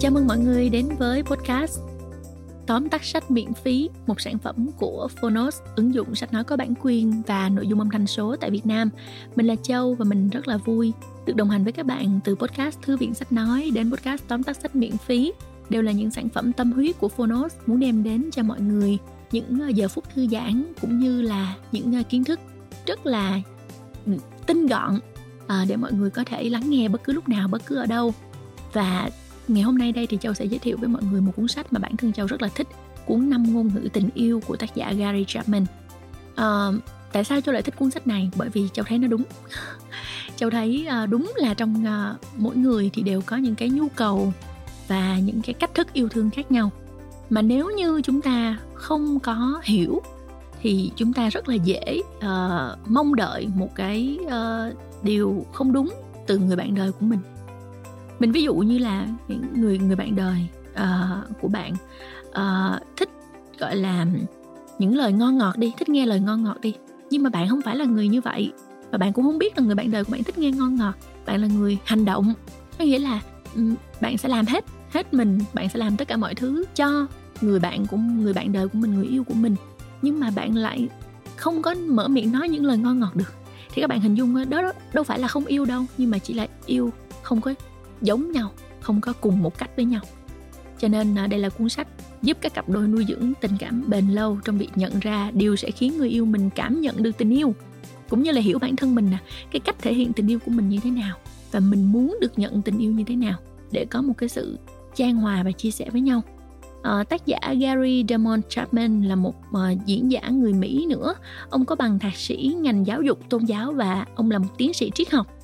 Chào mừng mọi người đến với podcast Tóm tắt sách miễn phí, một sản phẩm của Phonos, ứng dụng sách nói có bản quyền và nội dung âm thanh số tại Việt Nam. Mình là Châu và mình rất là vui được đồng hành với các bạn từ podcast Thư viện Sách Nói đến podcast Tóm tắt sách miễn phí. Đều là những sản phẩm tâm huyết của Phonos muốn đem đến cho mọi người những ờ, giờ phút thư giãn cũng như là những ờ, kiến thức rất là ừ, tinh gọn ờ, để mọi người có thể lắng nghe bất cứ lúc nào, bất cứ ở đâu. Và Ngày hôm nay đây thì Châu sẽ giới thiệu với mọi người một cuốn sách mà bản thân Châu rất là thích Cuốn năm ngôn ngữ tình yêu của tác giả Gary Chapman. Uh, Tại sao Châu lại thích cuốn sách này? Bởi vì Châu thấy nó đúng. Châu thấy uh, đúng là trong uh, mỗi người thì đều có những cái nhu cầu và những cái cách thức yêu thương khác nhau. Mà nếu như chúng ta không có hiểu thì chúng ta rất là dễ uh, mong đợi một cái uh, điều không đúng từ người bạn đời của mình mình ví dụ như là những người người bạn đời uh, của bạn uh, thích gọi là những lời ngon ngọt đi thích nghe lời ngon ngọt đi. Nhưng mà bạn không phải là người như vậy. Và bạn cũng không biết là người bạn đời của bạn thích nghe ngon ngọt. Bạn là người hành động. Có nghĩa là um, bạn sẽ làm hết hết mình. Bạn sẽ làm tất cả mọi thứ cho người bạn của người bạn đời của mình người yêu của mình. Nhưng mà bạn lại không có mở miệng nói những lời ngon ngọt được. Thì các bạn hình dung đó, đó đâu phải là không yêu đâu nhưng mà chỉ là yêu không có giống nhau không có cùng một cách với nhau. Cho nên à, đây là cuốn sách giúp các cặp đôi nuôi dưỡng tình cảm bền lâu trong việc nhận ra điều sẽ khiến người yêu mình cảm nhận được tình yêu cũng như là hiểu bản thân mình nè cái cách thể hiện tình yêu của mình như thế nào và mình muốn được nhận tình yêu như thế nào để có một cái sự trang hòa và chia sẻ với nhau. À, tác giả Gary Damon Chapman là một uh, diễn giả người Mỹ nữa. Ông có bằng thạc sĩ ngành giáo dục tôn giáo và ông là một tiến sĩ triết học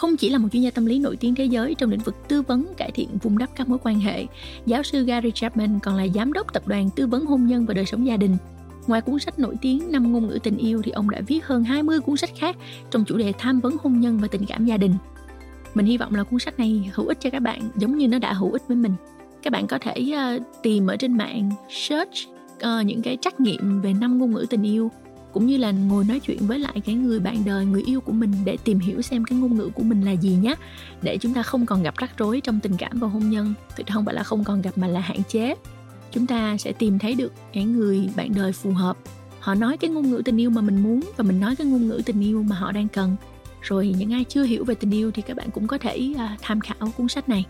không chỉ là một chuyên gia tâm lý nổi tiếng thế giới trong lĩnh vực tư vấn cải thiện vun đắp các mối quan hệ, giáo sư Gary Chapman còn là giám đốc tập đoàn tư vấn hôn nhân và đời sống gia đình. Ngoài cuốn sách nổi tiếng Năm ngôn ngữ tình yêu thì ông đã viết hơn 20 cuốn sách khác trong chủ đề tham vấn hôn nhân và tình cảm gia đình. Mình hy vọng là cuốn sách này hữu ích cho các bạn giống như nó đã hữu ích với mình. Các bạn có thể uh, tìm ở trên mạng search uh, những cái trắc nghiệm về năm ngôn ngữ tình yêu cũng như là ngồi nói chuyện với lại cái người bạn đời người yêu của mình để tìm hiểu xem cái ngôn ngữ của mình là gì nhé để chúng ta không còn gặp rắc rối trong tình cảm và hôn nhân. Thực không phải là không còn gặp mà là hạn chế. Chúng ta sẽ tìm thấy được cái người bạn đời phù hợp. Họ nói cái ngôn ngữ tình yêu mà mình muốn và mình nói cái ngôn ngữ tình yêu mà họ đang cần. Rồi những ai chưa hiểu về tình yêu thì các bạn cũng có thể uh, tham khảo cuốn sách này.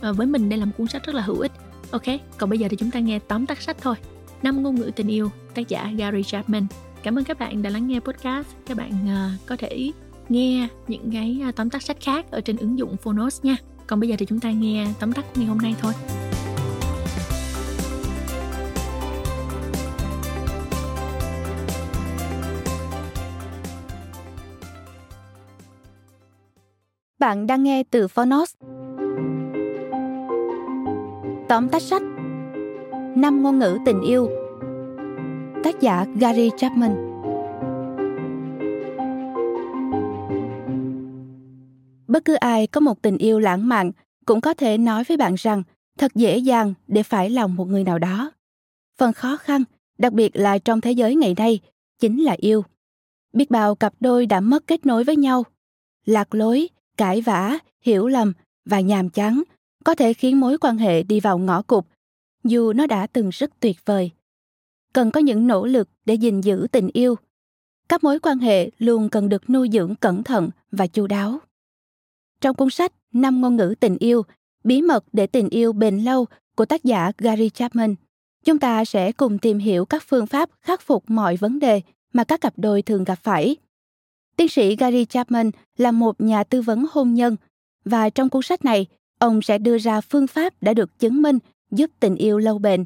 Và với mình đây là một cuốn sách rất là hữu ích. Ok còn bây giờ thì chúng ta nghe tóm tắt sách thôi. Năm ngôn ngữ tình yêu tác giả Gary Chapman. Cảm ơn các bạn đã lắng nghe podcast. Các bạn uh, có thể nghe những cái uh, tóm tắt sách khác ở trên ứng dụng Phonos nha. Còn bây giờ thì chúng ta nghe tóm tắt ngày hôm nay thôi. Bạn đang nghe từ Phonos. Tóm tắt sách Năm ngôn ngữ tình yêu tác giả Gary Chapman. Bất cứ ai có một tình yêu lãng mạn cũng có thể nói với bạn rằng thật dễ dàng để phải lòng một người nào đó. Phần khó khăn, đặc biệt là trong thế giới ngày nay, chính là yêu. Biết bao cặp đôi đã mất kết nối với nhau. Lạc lối, cãi vã, hiểu lầm và nhàm chán có thể khiến mối quan hệ đi vào ngõ cụt, dù nó đã từng rất tuyệt vời cần có những nỗ lực để gìn giữ tình yêu. Các mối quan hệ luôn cần được nuôi dưỡng cẩn thận và chu đáo. Trong cuốn sách năm ngôn ngữ tình yêu, bí mật để tình yêu bền lâu của tác giả gary chapman, chúng ta sẽ cùng tìm hiểu các phương pháp khắc phục mọi vấn đề mà các cặp đôi thường gặp phải. Tiến sĩ gary chapman là một nhà tư vấn hôn nhân và trong cuốn sách này, ông sẽ đưa ra phương pháp đã được chứng minh giúp tình yêu lâu bền.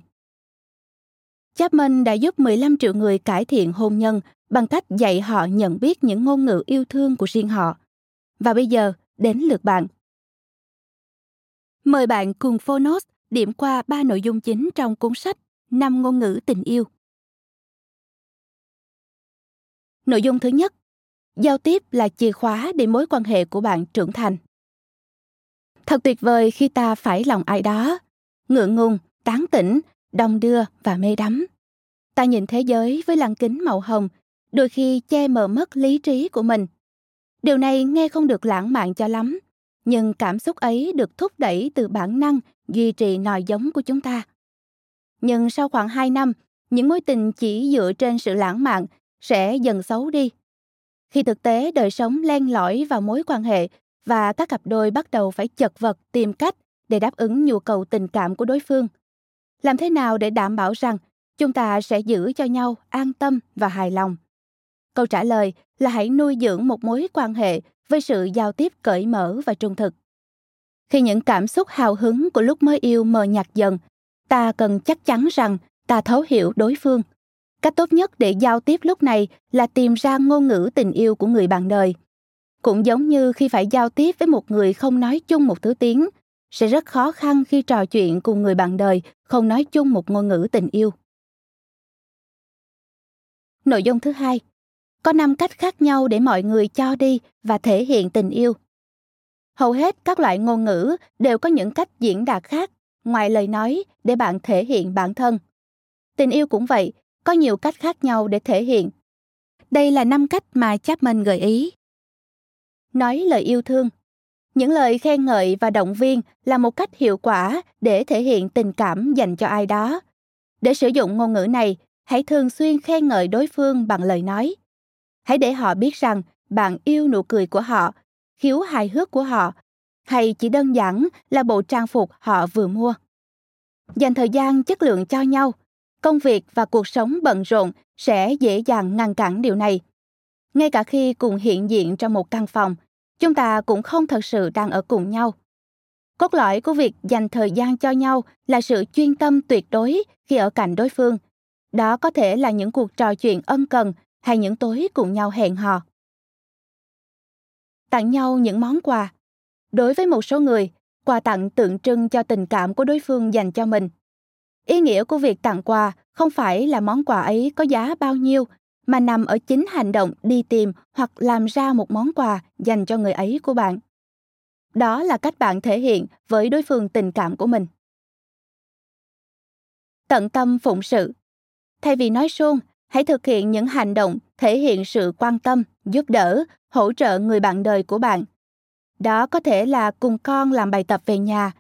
Chapman đã giúp 15 triệu người cải thiện hôn nhân bằng cách dạy họ nhận biết những ngôn ngữ yêu thương của riêng họ. Và bây giờ, đến lượt bạn. Mời bạn cùng Phonos điểm qua ba nội dung chính trong cuốn sách năm ngôn ngữ tình yêu. Nội dung thứ nhất, giao tiếp là chìa khóa để mối quan hệ của bạn trưởng thành. Thật tuyệt vời khi ta phải lòng ai đó, ngượng ngùng, tán tỉnh đong đưa và mê đắm. Ta nhìn thế giới với lăng kính màu hồng, đôi khi che mờ mất lý trí của mình. Điều này nghe không được lãng mạn cho lắm, nhưng cảm xúc ấy được thúc đẩy từ bản năng duy trì nòi giống của chúng ta. Nhưng sau khoảng 2 năm, những mối tình chỉ dựa trên sự lãng mạn sẽ dần xấu đi. Khi thực tế đời sống len lỏi vào mối quan hệ và các cặp đôi bắt đầu phải chật vật tìm cách để đáp ứng nhu cầu tình cảm của đối phương. Làm thế nào để đảm bảo rằng chúng ta sẽ giữ cho nhau an tâm và hài lòng? Câu trả lời là hãy nuôi dưỡng một mối quan hệ với sự giao tiếp cởi mở và trung thực. Khi những cảm xúc hào hứng của lúc mới yêu mờ nhạt dần, ta cần chắc chắn rằng ta thấu hiểu đối phương. Cách tốt nhất để giao tiếp lúc này là tìm ra ngôn ngữ tình yêu của người bạn đời. Cũng giống như khi phải giao tiếp với một người không nói chung một thứ tiếng, sẽ rất khó khăn khi trò chuyện cùng người bạn đời không nói chung một ngôn ngữ tình yêu. Nội dung thứ hai, có 5 cách khác nhau để mọi người cho đi và thể hiện tình yêu. Hầu hết các loại ngôn ngữ đều có những cách diễn đạt khác ngoài lời nói để bạn thể hiện bản thân. Tình yêu cũng vậy, có nhiều cách khác nhau để thể hiện. Đây là 5 cách mà Chapman gợi ý. Nói lời yêu thương. Những lời khen ngợi và động viên là một cách hiệu quả để thể hiện tình cảm dành cho ai đó. Để sử dụng ngôn ngữ này, hãy thường xuyên khen ngợi đối phương bằng lời nói. Hãy để họ biết rằng bạn yêu nụ cười của họ, khiếu hài hước của họ, hay chỉ đơn giản là bộ trang phục họ vừa mua. Dành thời gian chất lượng cho nhau, công việc và cuộc sống bận rộn sẽ dễ dàng ngăn cản điều này. Ngay cả khi cùng hiện diện trong một căn phòng, chúng ta cũng không thật sự đang ở cùng nhau. Cốt lõi của việc dành thời gian cho nhau là sự chuyên tâm tuyệt đối khi ở cạnh đối phương. Đó có thể là những cuộc trò chuyện ân cần hay những tối cùng nhau hẹn hò. Tặng nhau những món quà. Đối với một số người, quà tặng tượng trưng cho tình cảm của đối phương dành cho mình. Ý nghĩa của việc tặng quà không phải là món quà ấy có giá bao nhiêu, mà nằm ở chính hành động đi tìm hoặc làm ra một món quà dành cho người ấy của bạn. Đó là cách bạn thể hiện với đối phương tình cảm của mình. Tận tâm phụng sự. Thay vì nói suông, hãy thực hiện những hành động thể hiện sự quan tâm giúp đỡ hỗ trợ người bạn đời của bạn đó có thể là cùng con làm bài tập về nhà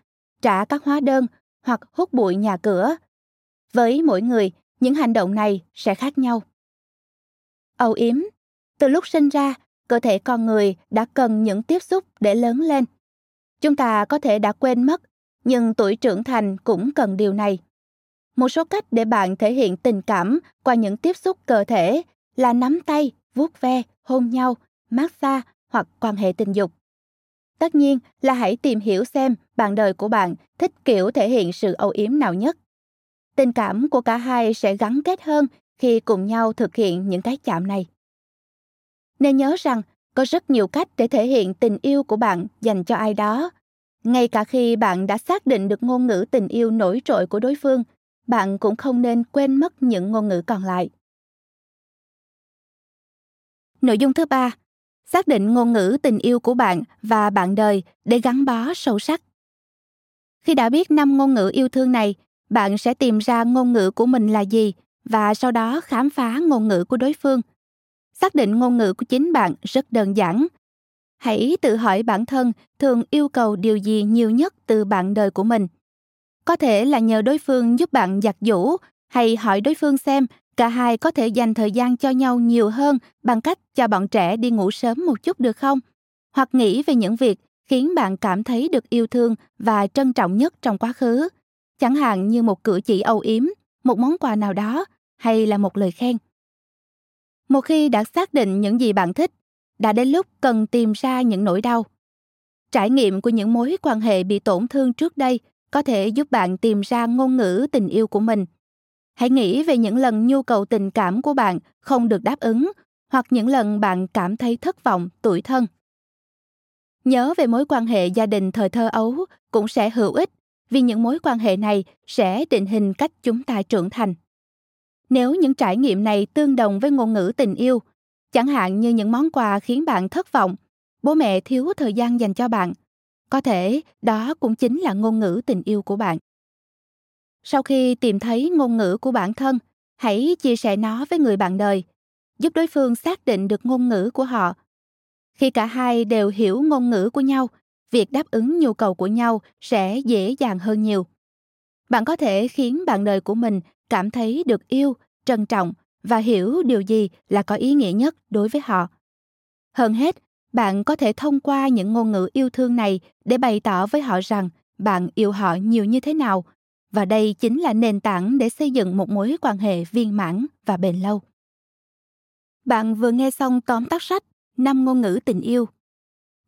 trả các hóa đơn hoặc hút bụi nhà cửa với mỗi người những hành động này sẽ khác nhau âu yếm từ lúc sinh ra cơ thể con người đã cần những tiếp xúc để lớn lên chúng ta có thể đã quên mất nhưng tuổi trưởng thành cũng cần điều này một số cách để bạn thể hiện tình cảm qua những tiếp xúc cơ thể là nắm tay, vuốt ve, hôn nhau, massage hoặc quan hệ tình dục. Tất nhiên là hãy tìm hiểu xem bạn đời của bạn thích kiểu thể hiện sự âu yếm nào nhất. Tình cảm của cả hai sẽ gắn kết hơn khi cùng nhau thực hiện những cái chạm này. Nên nhớ rằng có rất nhiều cách để thể hiện tình yêu của bạn dành cho ai đó. Ngay cả khi bạn đã xác định được ngôn ngữ tình yêu nổi trội của đối phương – bạn cũng không nên quên mất những ngôn ngữ còn lại. Nội dung thứ ba, xác định ngôn ngữ tình yêu của bạn và bạn đời để gắn bó sâu sắc. Khi đã biết năm ngôn ngữ yêu thương này, bạn sẽ tìm ra ngôn ngữ của mình là gì và sau đó khám phá ngôn ngữ của đối phương. Xác định ngôn ngữ của chính bạn rất đơn giản. Hãy tự hỏi bản thân thường yêu cầu điều gì nhiều nhất từ bạn đời của mình có thể là nhờ đối phương giúp bạn giặt giũ hay hỏi đối phương xem cả hai có thể dành thời gian cho nhau nhiều hơn bằng cách cho bọn trẻ đi ngủ sớm một chút được không? Hoặc nghĩ về những việc khiến bạn cảm thấy được yêu thương và trân trọng nhất trong quá khứ, chẳng hạn như một cử chỉ âu yếm, một món quà nào đó hay là một lời khen. Một khi đã xác định những gì bạn thích, đã đến lúc cần tìm ra những nỗi đau. Trải nghiệm của những mối quan hệ bị tổn thương trước đây có thể giúp bạn tìm ra ngôn ngữ tình yêu của mình hãy nghĩ về những lần nhu cầu tình cảm của bạn không được đáp ứng hoặc những lần bạn cảm thấy thất vọng tủi thân nhớ về mối quan hệ gia đình thời thơ ấu cũng sẽ hữu ích vì những mối quan hệ này sẽ định hình cách chúng ta trưởng thành nếu những trải nghiệm này tương đồng với ngôn ngữ tình yêu, chẳng hạn như những món quà khiến bạn thất vọng, bố mẹ thiếu thời gian dành cho bạn, có thể đó cũng chính là ngôn ngữ tình yêu của bạn sau khi tìm thấy ngôn ngữ của bản thân, hãy chia sẻ nó với người bạn đời, giúp đối phương xác định được ngôn ngữ của họ khi cả hai đều hiểu ngôn ngữ của nhau, việc đáp ứng nhu cầu của nhau sẽ dễ dàng hơn nhiều. Bạn có thể khiến bạn đời của mình cảm thấy được yêu, trân trọng và hiểu điều gì là có ý nghĩa nhất đối với họ. Hơn hết, bạn có thể thông qua những ngôn ngữ yêu thương này để bày tỏ với họ rằng bạn yêu họ nhiều như thế nào và đây chính là nền tảng để xây dựng một mối quan hệ viên mãn và bền lâu. Bạn vừa nghe xong tóm tắt sách năm ngôn ngữ tình yêu.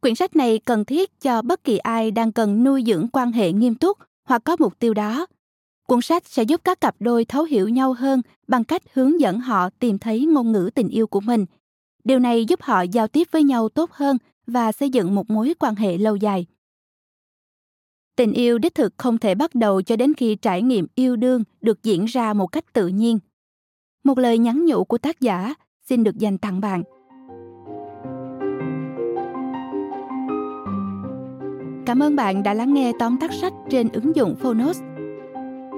Quyển sách này cần thiết cho bất kỳ ai đang cần nuôi dưỡng quan hệ nghiêm túc hoặc có mục tiêu đó. Cuốn sách sẽ giúp các cặp đôi thấu hiểu nhau hơn bằng cách hướng dẫn họ tìm thấy ngôn ngữ tình yêu của mình. Điều này giúp họ giao tiếp với nhau tốt hơn và xây dựng một mối quan hệ lâu dài. Tình yêu đích thực không thể bắt đầu cho đến khi trải nghiệm yêu đương được diễn ra một cách tự nhiên. Một lời nhắn nhủ của tác giả xin được dành tặng bạn. Cảm ơn bạn đã lắng nghe tóm tắt sách trên ứng dụng Phonos.